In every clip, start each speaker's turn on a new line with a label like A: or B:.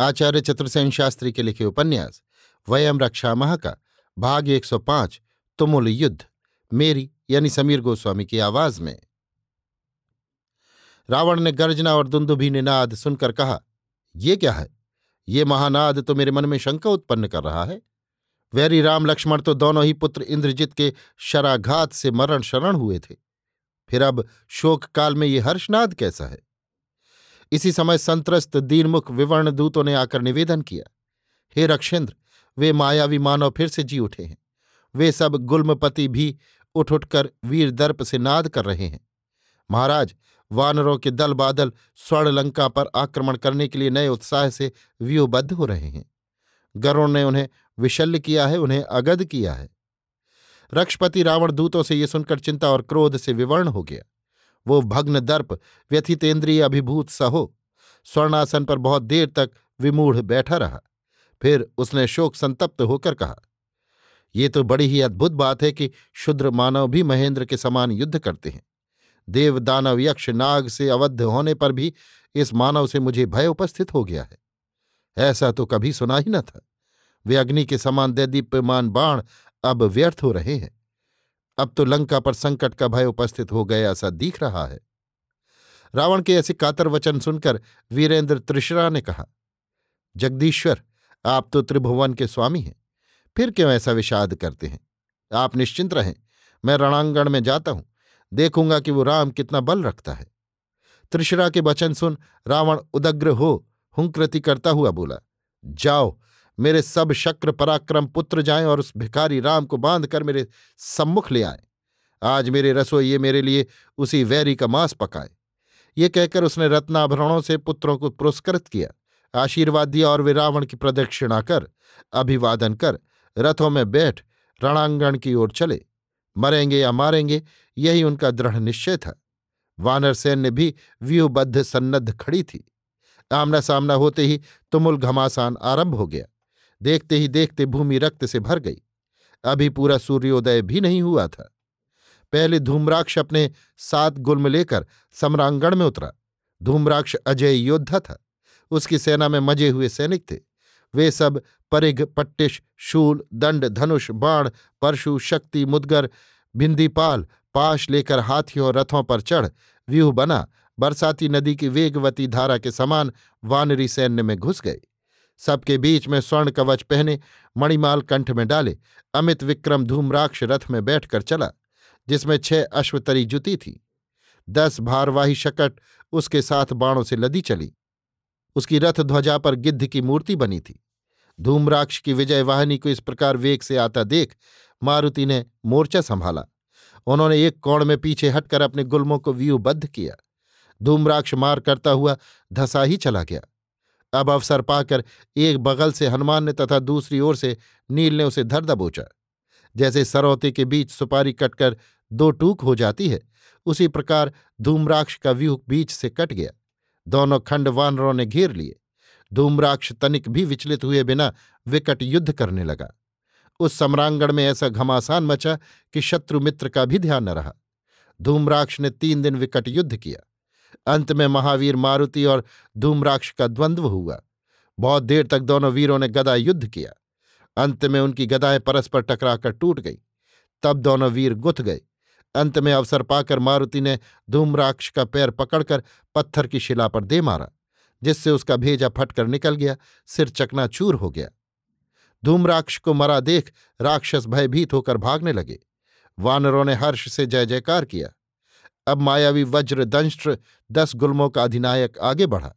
A: आचार्य चतुर्सेन शास्त्री के लिखे उपन्यास वयम रक्षामह का भाग 105 तुमुल युद्ध, मेरी यानी समीर गोस्वामी की आवाज़ में। रावण ने गर्जना और दुंदुभी निनाद सुनकर कहा, ये क्या है? ये महानाद तो मेरे मन में शंका उत्पन्न कर रहा है। वैरी राम लक्ष्मण तो दोनों ही पुत्र इंद्रजित के शराघात से मरण शरण हुए थे। फिर अब शोक काल में ये हर्षनाद कैसा है? इसी समय संतरस्त दीनमुख विवर्ण दूतों ने आकर निवेदन किया, हे रक्षेंद्र, वे मायावी मानव फिर से जी उठे हैं। वे सब गुल्मपति भी उठ उठकर वीर दर्प से नाद कर रहे हैं। महाराज, वानरों के दल बादल स्वर्ण लंका पर आक्रमण करने के लिए नए उत्साह से व्यूहबद्ध हो रहे हैं। गरुण ने उन्हें विशल्य किया है, उन्हें अगध किया है। रक्षपति रावण दूतों से ये सुनकर चिंता और क्रोध से विवर्ण हो गया। वो भग्न दर्प व्यथितेंद्रिय अभिभूत सा हो स्वर्णासन पर बहुत देर तक विमूढ़ बैठा रहा। फिर उसने शोक संतप्त होकर कहा, ये तो बड़ी ही अद्भुत बात है कि शुद्र मानव भी महेंद्र के समान युद्ध करते हैं। देव दानव यक्ष नाग से अवध होने पर भी इस मानव से मुझे भय उपस्थित हो गया है। ऐसा तो कभी सुना ही न था। वे अग्नि के समान दैदीप्यमान बाण अब व्यर्थ हो रहे हैं। अब तो लंका पर संकट का भय उपस्थित हो गया ऐसा दिख रहा है। रावण के ऐसे कातर वचन सुनकर वीरेंद्र त्रिशरा ने कहा, जगदीश्वर, आप तो त्रिभुवन के स्वामी हैं, फिर क्यों ऐसा विषाद करते हैं? आप निश्चिंत रहें, मैं रणांगण में जाता हूँ, देखूँगा कि वो राम कितना बल रखता है। त्रिशरा के वचन सुन रावण उदग्र हो हुंकृति करता हुआ बोला, जाओ मेरे सब शक्र पराक्रम पुत्र जाएँ और उस भिखारी राम को बाँध कर मेरे सम्मुख ले आए। आज मेरे रसोइये मेरे लिए उसी वैरी का मांस पकाए। ये कहकर उसने रत्नाभरणों से पुत्रों को पुरस्कृत किया। आशीर्वाद दिया और वे रावण की प्रदक्षिणा कर, अभिवादन कर, रथों में बैठ, रणांगण की ओर चले। मरेंगे या मारेंगे, यही उनका दृढ़ निश्चय था। वानर सैन्य भी व्यूहबद्ध सन्नद्ध खड़ी थी। आमना सामना होते ही तुमुल घमासान आरंभ हो गया। देखते ही देखते भूमि रक्त से भर गई। अभी पूरा सूर्योदय भी नहीं हुआ था। पहले धूम्राक्ष अपने सात गुल्म लेकर सम्रांगण में उतरा। धूम्राक्ष अजय योद्धा था। उसकी सेना में मज़े हुए सैनिक थे। वे सब परिघ, पट्टिश, शूल, दंड, धनुष, बाण, परशु, शक्ति, मुदगर, भिंदीपाल, पाश लेकर हाथियों रथों पर चढ़ व्यूह बना। बरसाती नदी की वेगवती धारा के समान वानरी सैन्य में घुस गए। सबके बीच में स्वर्ण कवच पहने मणिमाल कंठ में डाले, अमित विक्रम धूम्राक्ष रथ में बैठकर चला, जिसमें छह अश्वतरी जुती थी। दस भारवाही शकट उसके साथ बाणों से लदी चली। उसकी रथ ध्वजा पर गिद्ध की मूर्ति बनी थी। धूम्राक्ष की विजय वाहिनी को इस प्रकार वेग से आता देख मारुति ने मोर्चा संभाला। उन्होंने एक कोण में पीछे हटकर अपने गुल्मों को व्यूबद्ध किया। धूम्राक्ष मार करता हुआ धसा ही चला गया। अब अवसर पाकर एक बगल से हनुमान ने तथा दूसरी ओर से नील ने उसे धर दबोचा। जैसे सरौते के बीच सुपारी कटकर दो टूक हो जाती है, उसी प्रकार धूम्राक्ष का व्यूह बीच से कट गया। दोनों खंड वानरों ने घेर लिए। धूम्राक्ष तनिक भी विचलित हुए बिना विकट युद्ध करने लगा। उस सम्रांगण में ऐसा घमासान मचा कि शत्रु मित्र का भी ध्यान न रहा। धूम्राक्ष ने तीन दिन विकट युद्ध किया। अंत में महावीर मारुति और धूम्राक्ष का द्वंद्व हुआ। बहुत देर तक दोनों वीरों ने गदा युद्ध किया। अंत में उनकी गदाएँ परस्पर टकराकर टूट गई। तब दोनों वीर गुथ गए। अंत में अवसर पाकर मारुति ने धूम्राक्ष का पैर पकड़कर पत्थर की शिला पर दे मारा, जिससे उसका भेजा फटकर निकल गया, सिर चकनाचूर हो गया। धूम्राक्ष को मरा देख राक्षस भयभीत होकर भागने लगे। वानरों ने हर्ष से जय जयकार किया। अब मायावी वज्रदंष्ट्र दस गुलमों का अधिनायक आगे बढ़ा।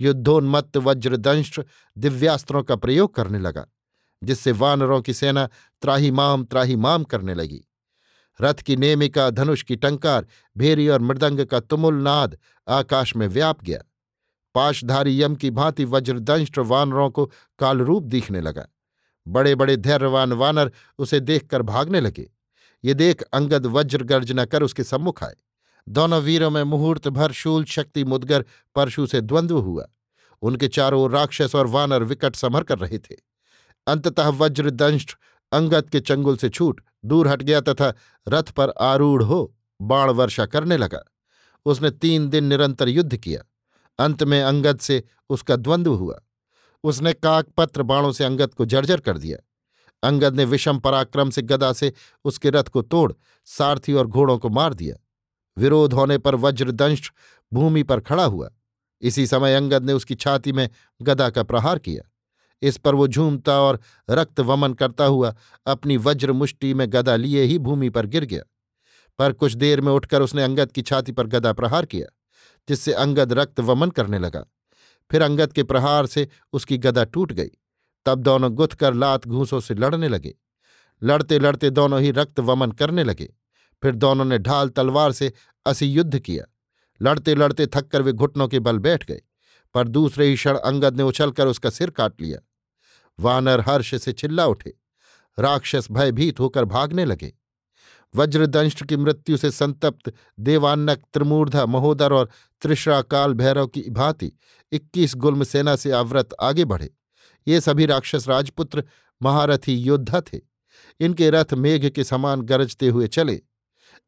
A: युद्धोन्मत्त वज्रदंष्ट्र दिव्यास्त्रों का प्रयोग करने लगा, जिससे वानरों की सेना त्राही माम त्राही माम करने लगी। रथ की नेमिका धनुष की टंकार, भेरी और मृदंग का तुमुल नाद आकाश में व्याप गया। पाशधारी यम की भांति वज्रदंष्ट्र वानरों को कालरूप दिखने लगा। बड़े बड़े धैर्यवान वानर उसे देखकर भागने लगे। ये देख अंगद वज्र गर्जना कर उसके सम्मुख आए। दोनों वीरों में मुहूर्त भर शूल शक्ति मुदगर परशु से द्वंद्व हुआ। उनके चारों राक्षस और वानर विकट समर कर रहे थे। अंततः वज्रदंष्ट अंगद के चंगुल से छूट दूर हट गया तथा रथ पर आरूढ़ हो बाण वर्षा करने लगा। उसने तीन दिन निरंतर युद्ध किया। अंत में अंगद से उसका द्वंद्व हुआ। उसने काकपत्र बाणों से अंगद को जर्जर कर दिया। अंगद ने विषम पराक्रम से गदा से उसके रथ को तोड़ सारथी और घोड़ों को मार दिया। विरोध होने पर वज्रदंश भूमि पर खड़ा हुआ। इसी समय अंगद ने उसकी छाती में गदा का प्रहार किया। इस पर वो झूमता और रक्त वमन करता हुआ अपनी वज्र मुष्टि में गदा लिए ही भूमि पर गिर गया। पर कुछ देर में उठकर उसने अंगद की छाती पर गदा प्रहार किया, जिससे अंगद रक्त वमन करने लगा। फिर अंगद के प्रहार से उसकी गदा टूट गई। तब दोनों गुथ कर लात घूसों से लड़ने लगे। लड़ते लड़ते दोनों ही रक्त वमन करने लगे। फिर दोनों ने ढाल तलवार से असी युद्ध किया। लड़ते लड़ते थककर वे घुटनों के बल बैठ गए, पर दूसरे ही क्षण अंगद ने उछलकर उसका सिर काट लिया। वानर हर्ष से चिल्ला उठे। राक्षस भयभीत होकर भागने लगे। वज्रदंष्ट की मृत्यु से संतप्त देवान्नक, त्रिमूर्धा, महोदर और त्रिश्राकाल भैरव की भांति इक्कीस गुल्म सेना से आवृत आगे बढ़े। ये सभी राक्षस राजपुत्र महारथी योद्धा थे। इनके रथ मेघ के समान गरजते हुए चले।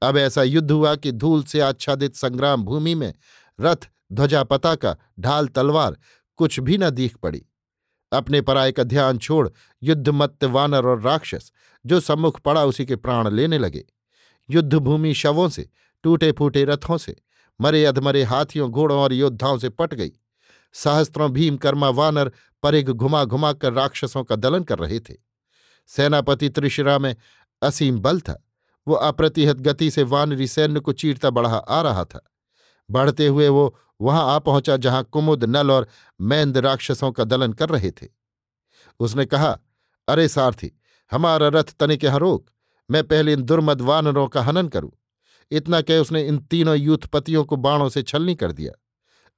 A: अब ऐसा युद्ध हुआ कि धूल से आच्छादित संग्राम भूमि में रथ, ध्वजा पताका, ढाल, तलवार कुछ भी न दीख पड़ी। अपने पराय का ध्यान छोड़ युद्धमत्त वानर और राक्षस, जो सम्मुख पड़ा उसी के प्राण लेने लगे। युद्धभूमि शवों से टूटे फूटे रथों से, मरे अधमरे हाथियों, घोड़ों और योद्धाओं से पट गई। सहस्त्रों भीमकर्मा वानर परिघ घुमा घुमा कर राक्षसों का दलन कर रहे थे। सेनापति त्रिशिरा में असीम बल था। वो अप्रतिहत गति से वानरी सैन्य को चीरता बढ़ा आ रहा था। बढ़ते हुए वो वहाँ आ पहुँचा जहाँ कुमुद, नल और मैंद राक्षसों का दलन कर रहे थे। उसने कहा, अरे सारथी, हमारा रथ तनिक यहाँ रोक। मैं पहले इन दुर्मद वानरों का हनन करूँ। इतना कह उसने इन तीनों यूथपतियों को बाणों से छलनी कर दिया।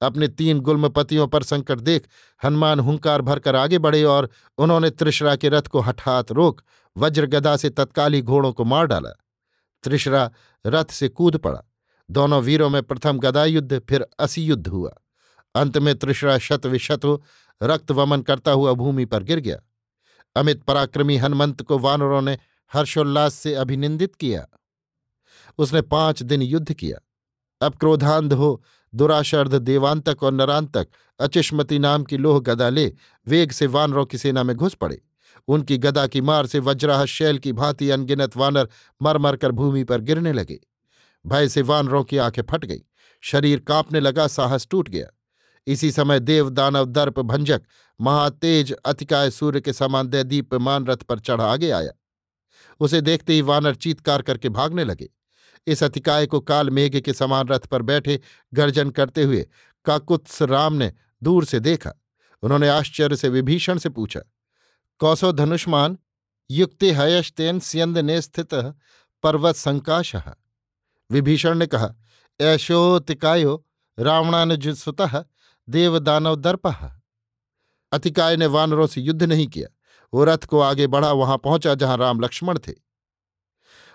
A: अपने तीन गुल्मपतियों पर संकट देख हनुमान हुंकार भरकर आगे बढ़े और उन्होंने त्रिशरा के रथ को हठात रोक, वज्रगदा से तत्काली घोड़ों को मार डाला। त्रिशरा रथ से कूद पड़ा। दोनों वीरों में प्रथम गदा युद्ध, फिर असी युद्ध हुआ। अंत में त्रिशरा रक्त वमन करता हुआ भूमि पर गिर गया। अमित पराक्रमी हनुमंत को वानरों ने हर्षोल्लास से अभिनंदित किया। उसने पाँच दिन युद्ध किया। अब क्रोधांध हो दुराशर्ध देवांतक और नरांतक अचिष्मति नाम की लोह गदा ले वेग से वानरों की सेना में घुस पड़े। उनकी गदा की मार से वज्राह शैल की भांति अनगिनत वानर मर मर कर भूमि पर गिरने लगे। भय से वानरों की आँखें फट गई। शरीर कांपने लगा, साहस टूट गया। इसी समय देव दानव दर्प भंजक, महातेज अतिकाय सूर्य के समान दैदीप्यमान रथ पर चढ़ आगे आया। उसे देखते ही वानर चीतकार करके भागने लगे। इस अतिकाय को काल मेघ के समान रथ पर बैठे गर्जन करते हुए काकुत्स राम ने दूर से देखा। उन्होंने आश्चर्य से विभीषण से पूछा कौसो धनुष्मान युक्ति हयस्तेन स्यंद ने स्थित पर्वत संकाश विभीषण ने कहा, ऐशोतिकायो रावणानुजुसुत देव दानव दर्प अतिकाय ने वानरों से युद्ध नहीं किया। वो रथ को आगे बढ़ा, वहाँ पहुँचा, जहाँ राम लक्ष्मण थे।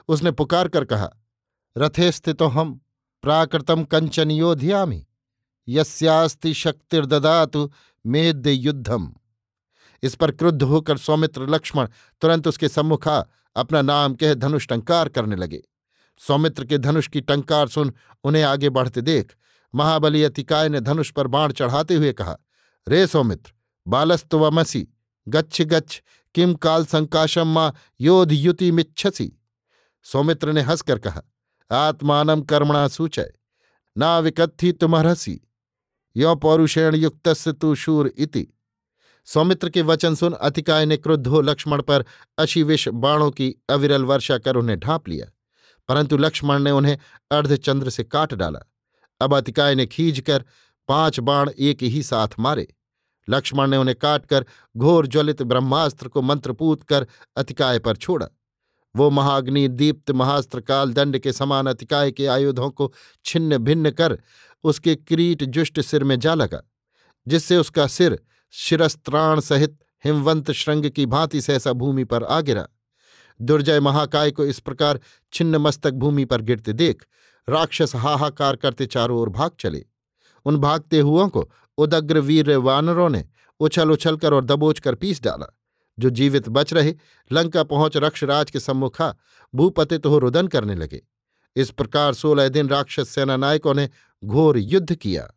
A: उसने पुकार कर कहा, रथे स्थितो हम प्राकृतम कंचन योध्यामी। यस्यास्ति शक्तिर्ददातु मेद्य युद्धम इस पर क्रुद्ध होकर सौमित्र लक्ष्मण तुरंत उसके सम्मुख आ, अपना नाम कह धनुष टंकार करने लगे। सौमित्र के धनुष की टंकार सुन उन्हें आगे बढ़ते देख, महाबली अतिकाय ने धनुष पर बाण चढ़ाते हुए कहा, रे सौमित्र बालस्तवमसी गच्छ गच्छ किम काल संकाशम माँ योध युति मिच्छसी? सौमित्र ने हंसकर कहा आत्मानम कर्मणा सूचय ना विकथी तुम्हरसी यो पौरुषेण युक्त तु शूर इति। सौमित्र के वचन सुन अतिकाय ने क्रुद्ध हो लक्ष्मण पर अशिविष बाणों की अविरल वर्षा कर उन्हें ढांप लिया। परंतु लक्ष्मण ने उन्हें अर्धचंद्र से काट डाला। अब अतिकाय ने खींच कर पाँच बाण एक ही साथ मारे। लक्ष्मण ने उन्हें काटकर घोर ज्वलित ब्रह्मास्त्र को मंत्रपूत कर अतिकाय पर छोड़ा। वो महाग्नि दीप्त महास्त्र काल दंड के समान अतिकाय के आयुधों को छिन्न भिन्न कर उसके क्रीट जुष्ट सिर में जा लगा, जिससे उसका सिर शिरस्त्राण सहित हिमवंत श्रृंग की भांति सहसा भूमि पर आ गिरा। दुर्जय महाकाय को इस प्रकार छिन्न मस्तक भूमि पर गिरते देख, राक्षस हाहाकार करते चारों ओर भाग चले। उन भागते हुओं को उदग्र वीर वानरों ने उछल उछल कर और दबोच कर पीस डाला। जो जीवित बच रहे, लंका पहुँच रक्षराज के सम्मुखा भूपतित हो रुदन करने लगे। इस प्रकार सोलह दिन राक्षस सेना नायकों ने घोर युद्ध किया।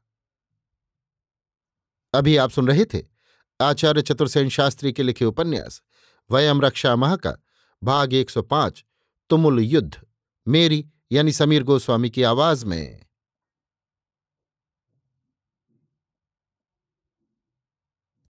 A: अभी आप सुन रहे थे आचार्य चतुर्सेन शास्त्री के लिखे उपन्यास, वयम रक्षा माह का भाग 105 तुमुल युद्ध, मेरी यानी समीर गोस्वामी की आवाज़ में।